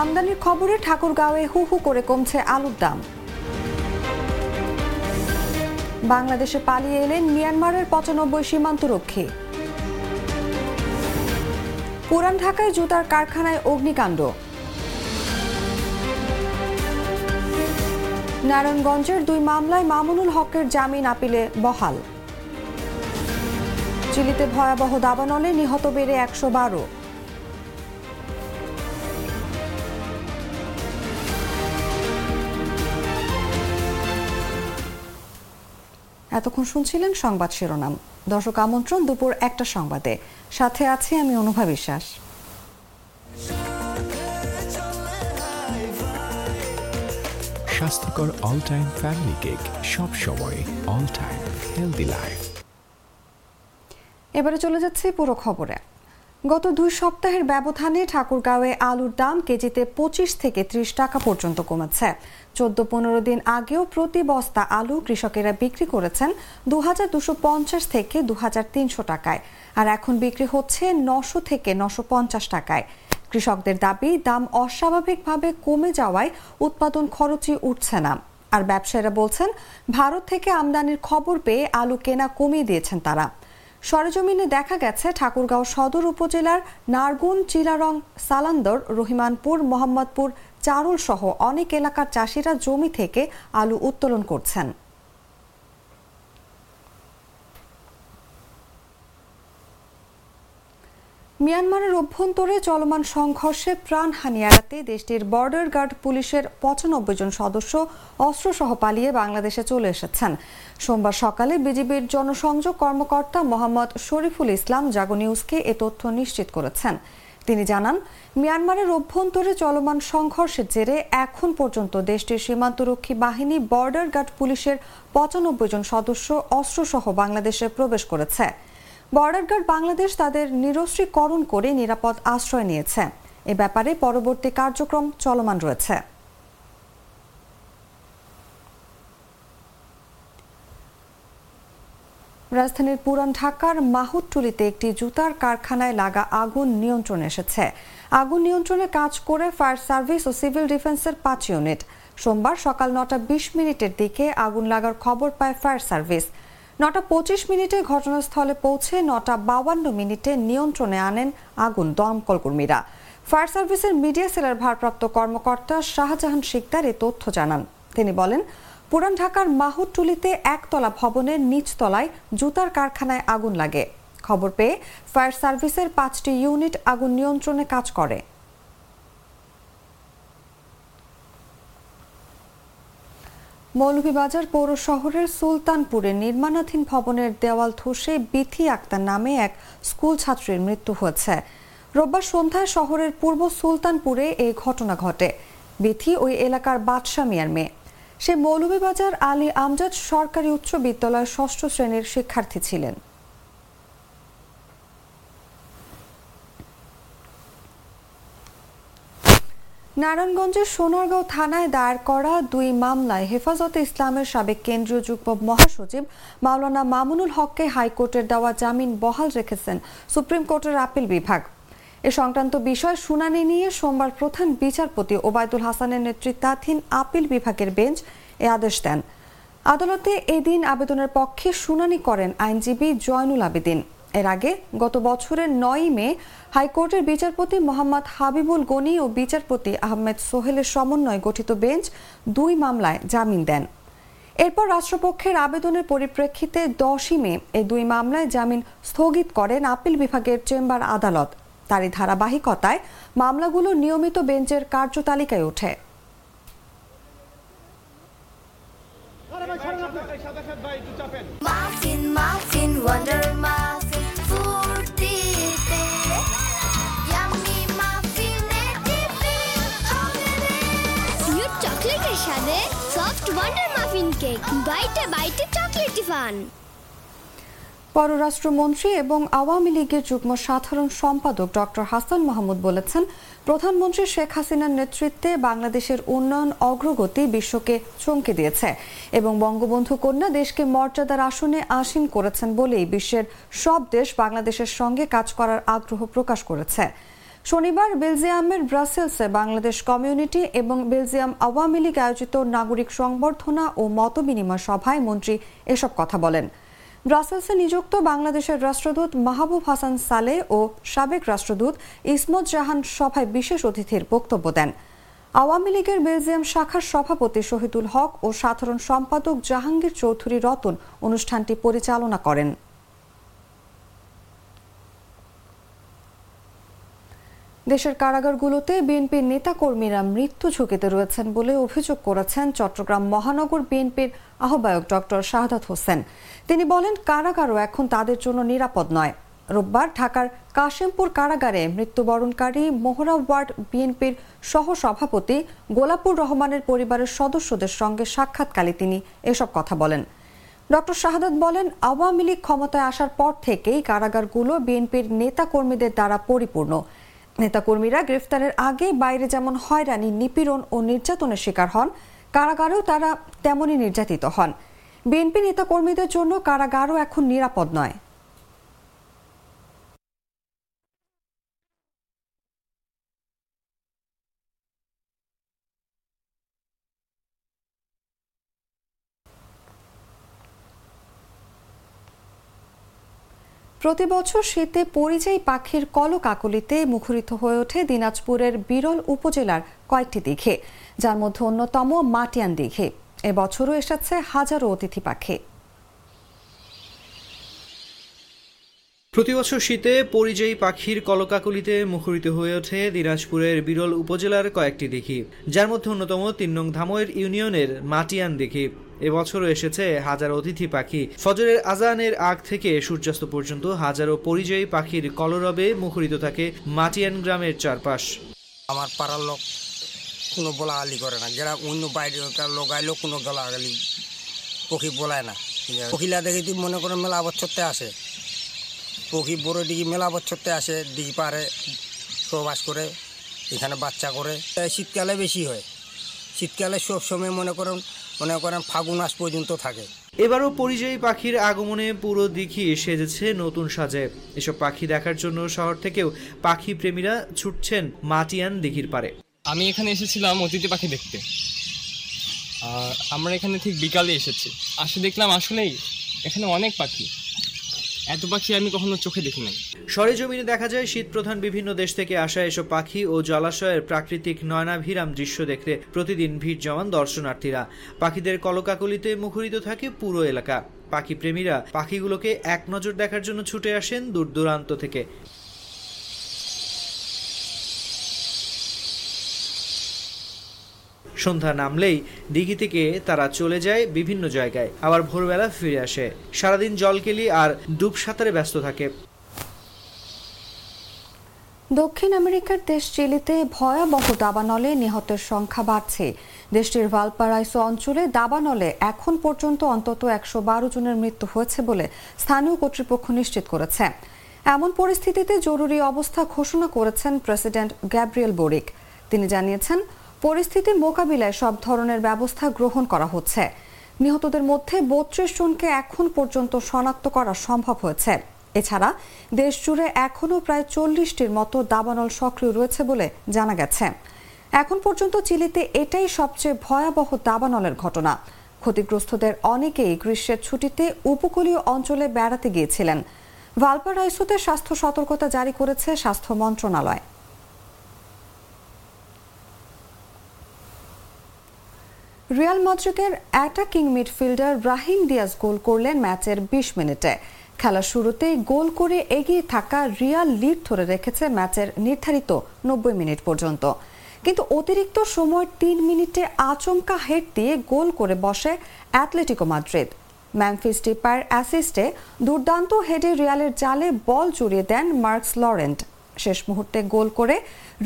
আমদানির খবরে ঠাকুরগাঁওয়ে হু হু করে কমছে আলুর দাম। বাংলাদেশে পালিয়ে এলেন মিয়ানমারের পঁচানব্বই সীমান্তরক্ষী পুরান ঢাকায় জুতার কারখানায় অগ্নিকাণ্ড। নারায়ণগঞ্জের দুই মামলায় মামুনুল হকের জামিন আপিলে বহাল। চিলিতে ভয়াবহ দাবানলে নিহত বেড়ে একশো বারো। এতক্ষণ শুনছিলেন সংবাদ শিরোনাম। দর্শক আমন্ত্রণ দুপুর একটা সংবাদে। সাথে আছি আমি অনুভা বিশ্বাস। স্বাস্থ্যকর অল টাইম ফ্যামিলি কেক সব সময় অল টাইম হেলদি লাইফ এবারে চলে যাচ্ছে পুরো খবরে। গত দুই সপ্তাহের ব্যবধানে ঠাকুরগাঁওয়ে আলুর দাম কেজিতে পঁচিশ থেকে ত্রিশ টাকা পর্যন্ত কমেছে। চোদ্দ পনেরো দিন আগেও প্রতি বস্তা আলু কৃষকেরা বিক্রি করেছেন দু হাজার দুশো পঞ্চাশ থেকে দু হাজার তিনশো টাকায়, আর এখন বিক্রি হচ্ছে নশো থেকে নশো পঞ্চাশ টাকায়। কৃষকদের দাবি, দাম অস্বাভাবিকভাবে কমে যাওয়ায় উৎপাদন খরচই উঠছে না। আর ব্যবসায়ীরা বলছেন, ভারত থেকে আমদানির খবর পেয়ে আলু কেনা কমিয়ে দিয়েছেন তারা। সরেজমিনে দেখা গেছে ঠাকুরগাঁও সদর উপজেলার নারগুন, চিলারং, সালান্দর, রহিমানপুর, মোহাম্মদপুর, চারুল সহ অনেক এলাকার চাষিরা জমি থেকে আলু উত্তোলন করছেন। মিয়ানমারের অভ্যন্তরে চলমান সংঘর্ষে প্রাণহানি এড়াতে দেশটির বর্ডার গার্ড পুলিশের পঁচানব্বই জন সদস্য অস্ত্রসহ পালিয়ে বাংলাদেশে চলে এসেছেন। সোমবার সকালে বিজিবির জনসংযোগ কর্মকর্তা মোহাম্মদ শরীফুল ইসলাম জাগো নিউজকে এ তথ্য নিশ্চিত করেছেন। তিনি জানান, মিয়ানমারের অভ্যন্তরে চলমান সংঘর্ষের জেরে এখন পর্যন্ত দেশটির সীমান্তরক্ষী বাহিনী বর্ডার গার্ড পুলিশের পঁচানব্বই জন সদস্য অস্ত্রসহ বাংলাদেশে প্রবেশ করেছে। বর্ডার গার্ড বাংলাদেশ তাদের নিরস্ত্রীকরণ করে নিরাপদ আশ্রয় নিয়েছে। এ ব্যাপারে পরবর্তী কার্যক্রম চলমান রয়েছে। রাজধানীর পুরান ঢাকার মাহুদটুলিতে একটি জুতার কারখানায় লাগা আগুন নিয়ন্ত্রণে এসেছে। আগুন নিয়ন্ত্রণে কাজ করে ফায়ার সার্ভিস ও সিভিল ডিফেন্সের পাঁচ ইউনিট। সোমবার সকাল নটা বিশ মিনিটের দিকে আগুন লাগার খবর পায় ফায়ার সার্ভিস। নটা পঁচিশ মিনিটে ঘটনাস্থলে পৌঁছে নটা বাউান্ন মিনিটে নিয়ন্ত্রণে আনেন আগুন দমকল কর্মীরা ফায়ার সার্ভিসের মিডিয়া সেলের ভারপ্রাপ্ত কর্মকর্তা শাহজাহান শিকদার এ তথ্য জানান। তিনি বলেন, পুরান ঢাকার মাহুরটুলিতে একতলা ভবনের নিচতলায় জুতার কারখানায় আগুন লাগে। খবর পেয়ে ফায়ার সার্ভিসের পাঁচটি ইউনিট আগুন নিয়ন্ত্রণে কাজ করে। মৌলভীবাজার পৌর শহরের সুলতানপুরে নির্মাণাধীন ভবনের দেওয়াল ধসে বিথি আক্তার নামে এক স্কুল ছাত্রীর মৃত্যু হয়েছে। রোববার সন্ধ্যায় শহরের পূর্ব সুলতানপুরে এই ঘটনা ঘটে। বিথি ওই এলাকার বাদশা মিয়ার মেয়ে। সে মৌলভীবাজার আলী আমজাদ সরকারি উচ্চ বিদ্যালয়ের ষষ্ঠ শ্রেণির শিক্ষার্থী ছিলেন। নারায়ণগঞ্জের সোনারগাঁও থানায় দায়ের করা দুই মামলায় হেফাজতে ইসলামের সাবেক কেন্দ্রীয় যুগ্ম মহাসচিব মাওলানা মামুনুল হককে হাইকোর্টের দেওয়া জামিন বহাল রেখেছেন সুপ্রিম কোর্টের আপিল বিভাগ। এ সংক্রান্ত বিষয় শুনানি নিয়ে সোমবার প্রধান বিচারপতি ওবায়দুল হাসানের নেতৃত্বাধীন আপিল বিভাগের বেঞ্চ এ আদেশ দেন। আদালতে এদিন আবেদনের পক্ষে শুনানি করেন আইনজীবী জয়নুল আবেদিন। এর আগে গত বছরের নয়ই মে হাইকোর্টের বিচারপতি মোহাম্মদ হাবিবুল গনি ও বিচারপতি আহমেদ সোহেলের সমন্বয়ে গঠিত বেঞ্চ দুই মামলায় জামিন দেন। এরপর রাষ্ট্রপক্ষের আবেদনের পরিপ্রেক্ষিতে দশই মে এই দুই মামলায় জামিন স্থগিত করেন আপিল বিভাগের চেম্বার আদালত। তারই ধারাবাহিকতায় মামলাগুলো নিয়মিত বেঞ্চের কার্যতালিকায় ওঠে। কেক বাইটে বাইটে চকলেটি ফান পররাষ্ট্রমন্ত্রী এবং আওয়ামী লীগের যুগ্ম সাধারণ সম্পাদক ডক্টর হাসান মাহমুদ বলেছেন, প্রধানমন্ত্রী শেখ হাসিনার নেতৃত্বে বাংলাদেশের উন্নয়ন অগ্রগতি বিশ্বকে চমকে দিয়েছে এবং বঙ্গবন্ধু কন্যা দেশকে মর্যাদার আসনে আসীন করেছেন বলেই বিশ্বের সব দেশ বাংলাদেশের সঙ্গে কাজ করার আগ্রহ প্রকাশ করেছে। শনিবার বেলজিয়ামের ব্রাসেলসে বাংলাদেশ কমিউনিটি এবং বেলজিয়াম আওয়ামী লীগ আয়োজিত নাগরিক সংবর্ধনা ও মতবিনিময় সভায় মন্ত্রী এসব কথা বলেন। ব্রাসেলসে নিযুক্ত বাংলাদেশের রাষ্ট্রদূত মাহবুব হাসান সালে ও সাবেক রাষ্ট্রদূত ইসমত জাহান সভায় বিশেষ অতিথির বক্তব্য দেন। আওয়ামী লীগের বেলজিয়াম শাখার সভাপতি শহীদুল হক ও সাধারণ সম্পাদক জাহাঙ্গীর চৌধুরী রতন অনুষ্ঠানটি পরিচালনা করেন। দেশের কারাগারগুলোতে বিএনপির নেতাকর্মীরা মৃত্যু ঝুঁকিতে রয়েছেন বলে অভিযোগ করেছেন চট্টগ্রাম মহানগর বিএনপির আহ্বায়ক ডক্টর শাহাদাত হোসেন। তিনি বলেন, কারাগারও এখন তাদের জন্য নিরাপদ নয়। রোববার ঢাকার কাশিমপুর কারাগারে মৃত্যুবরণকারী মোহরা ওয়ার্ড বিএনপির সহ সভাপতি গোলাপুর রহমানের পরিবারের সদস্যদের সঙ্গে সাক্ষাৎকালে তিনি এসব কথা বলেন। ডক্টর শাহাদাত বলেন, আওয়ামী লীগ ক্ষমতায় আসার পর থেকেই কারাগারগুলো বিএনপির নেতাকর্মীদের দ্বারা পরিপূর্ণ। নেতাকর্মীরা গ্রেফতারের আগেই বাইরে যেমন হয়রানি নিপীড়ন ও নির্যাতনের শিকার হন, কারাগারেও তারা তেমনই নির্যাতিত হন। বিএনপি নেতাকর্মীদের জন্য কারাগারও এখন নিরাপদ নয়। প্রতি বছর শীতে পরিযায়ী পাখির কলকাকলিতে মুখরিত হয়ে ওঠে দিনাজপুরের বিরল উপজেলার কয়েকটি দিঘে, যার মধ্যে অন্যতম মাটিয়ান দিঘে। এবছরও এসেছে হাজারো অতিথি পাখি। প্রতিবছর শীতে পরিযায়ী পাখির কলকাকলিতে মুখরিত হয়ে ওঠে দিনাজপুরের বিরল উপজেলার কয়েকটি দিঘি, যার মধ্যে অন্যতম তিন নং ধামইর ইউনিয়নের মাটিয়ান দিঘি। এবছরও এসেছে হাজার অতিথি পাখি। ফজরের আজানের আগ থেকে সূর্যাস্ত পর্যন্ত হাজারো পরিযায়ী পাখির কলরবে মুখরিত থাকে মাটিয়ান গ্রামের চারপাশ। আমার পাড়ার লোক কোনো বলা আলি করে না। যারা অন্য বাইরে লোক আইলেও কোনো গলাগালি পক্ষী বলায় না। পখিলা দেখে তুই মনে করে মেলা বছরতে আসে, পক্ষী বড় ডিগি মেলা বছরতে আসে ডিগি পারে সহবাস করে, এখানে বাচ্চা করে শীতকালে বেশি হয়। শীতকালে সব সময় মনে করেন মনে করেন ফাগুন মাস পর্যন্ত থাকে। এবারও পরিযায়ী পাখির আগমনে পুরো দিঘি সেজেছে নতুন সাজে। এসব পাখি দেখার জন্য শহর থেকেও পাখি প্রেমীরা ছুটছেন মাটিয়ান দিঘির পারে আমি এখানে এসেছিলাম অতিথি পাখি দেখতে। আর আমরা এখানে ঠিক বিকালে এসেছি। আসে দেখলাম আসলেই এখানে অনেক পাখি। এত পাখি আমি কখনো চোখে দেখি নাই। সরেজমিনে দেখা যায় শীত প্রধান বিভিন্ন দেশ থেকে আসা এসব পাখি ও জলাশয়ের প্রাকৃতিক নয়নাভিরাম দৃশ্য দেখতে প্রতিদিন ভিড় জমান দর্শনার্থীরা। পাখিদের কলকাকলিতে মুখরিত থাকে পুরো এলাকা। পাখি প্রেমীরা পাখিগুলোকে এক নজর দেখার জন্য ছুটে আসেন দূর দূরান্ত থেকে। সন্ধ্যা নামলেই দিঘি থেকে তারা চলে যায় বিভিন্ন জায়গায়। আবার ভোরবেলা ফিরে আসে। সারাদিন জলকেলি আর ডুব সাঁতারে ব্যস্ত থাকে। দক্ষিণ আমেরিকার দেশ চিলিতে ভয়াবহ দাবানলে নিহতের সংখ্যা বাড়ছে। দেশটির ভালপারাইসো অঞ্চলে দাবানলে এখন পর্যন্ত অন্তত একশো বারো জনের মৃত্যু হয়েছে বলে স্থানীয় কর্তৃপক্ষ নিশ্চিত করেছে। এমন পরিস্থিতিতে জরুরি অবস্থা ঘোষণা করেছেন প্রেসিডেন্ট গ্যাব্রিয়েল বোরিক। তিনি জানিয়েছেন পরিস্থিতি মোকাবিলায় সব ধরনের ব্যবস্থা গ্রহণ করা হচ্ছে। নিহতদের মধ্যে বত্রিশ জনকে এখন পর্যন্ত শনাক্ত করা সম্ভব হয়েছে। এছাড়া দেশ জুড়ে এখনও প্রায় চল্লিশটির মতো দাবানল সক্রিয় রয়েছে বলে জানা গেছে। এখন পর্যন্ত চিলিতে এটাই সবচেয়ে ভয়াবহ দাবানলের ঘটনা। ক্ষতিগ্রস্তদের অনেকেই গ্রীষ্মের ছুটিতে উপকূলীয় অঞ্চলে বেড়াতে গিয়েছিলেন। ভালপারাইসোতে স্বাস্থ্য সতর্কতা জারি করেছে স্বাস্থ্য মন্ত্রণালয়। রিয়াল মাদ্রিদের attacking midfielder Brahim Diaz goal করলেন ম্যাচের বিশ মিনিটে। খেলার শুরুতেই গোল করে এগিয়ে থাকা রিয়াল লিড ধরে রেখেছে ম্যাচের নির্ধারিত নব্বই মিনিট পর্যন্ত। কিন্তু অতিরিক্ত সময় তিন মিনিটে আচমকা হেড দিয়ে গোল করে বসে অ্যাথলেটিকো মাদ্রিদ। ম্যামফিস ডিপার অ্যাসিস্টে দুর্দান্ত হেডে রিয়ালের জালে বল জুড়িয়ে দেন মার্কস লরেন্ট। শেষ মুহূর্তে গোল করে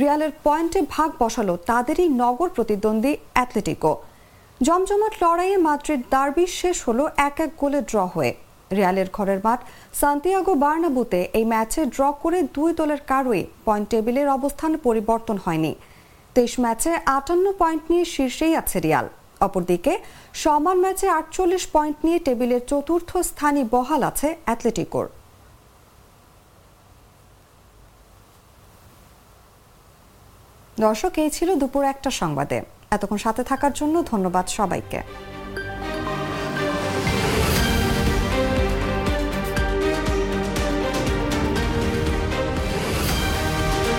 রিয়ালের পয়েন্টে ভাগ বসালো তাদেরই নগর প্রতিদ্বন্দ্বী অ্যাথলেটিকো জমজমাট লড়াইয়ে মাদ্রিদ দার্বি শেষ হলো এক এক গোলে ড্র হয়ে। রিয়ালের ঘরের মাঠ সান্তিয়াগো বার্নাবুতে এই ম্যাচে ড্র করে দুই দলের কারোই পয়েন্ট টেবিলের অবস্থান পরিবর্তন হয়নি। তেইশ ম্যাচে আটান্ন পয়েন্ট নিয়ে শীর্ষেই আছে রিয়াল। অপরদিকে, সমান ম্যাচে আটচল্লিশ পয়েন্ট নিয়ে টেবিলের চতুর্থ স্থানই বহাল আছে অ্যাথলেটিকোর দর্শক, এই ছিল দুপুর একটা সংবাদে। এতক্ষণ সাথে থাকার জন্য ধন্যবাদ সবাইকে।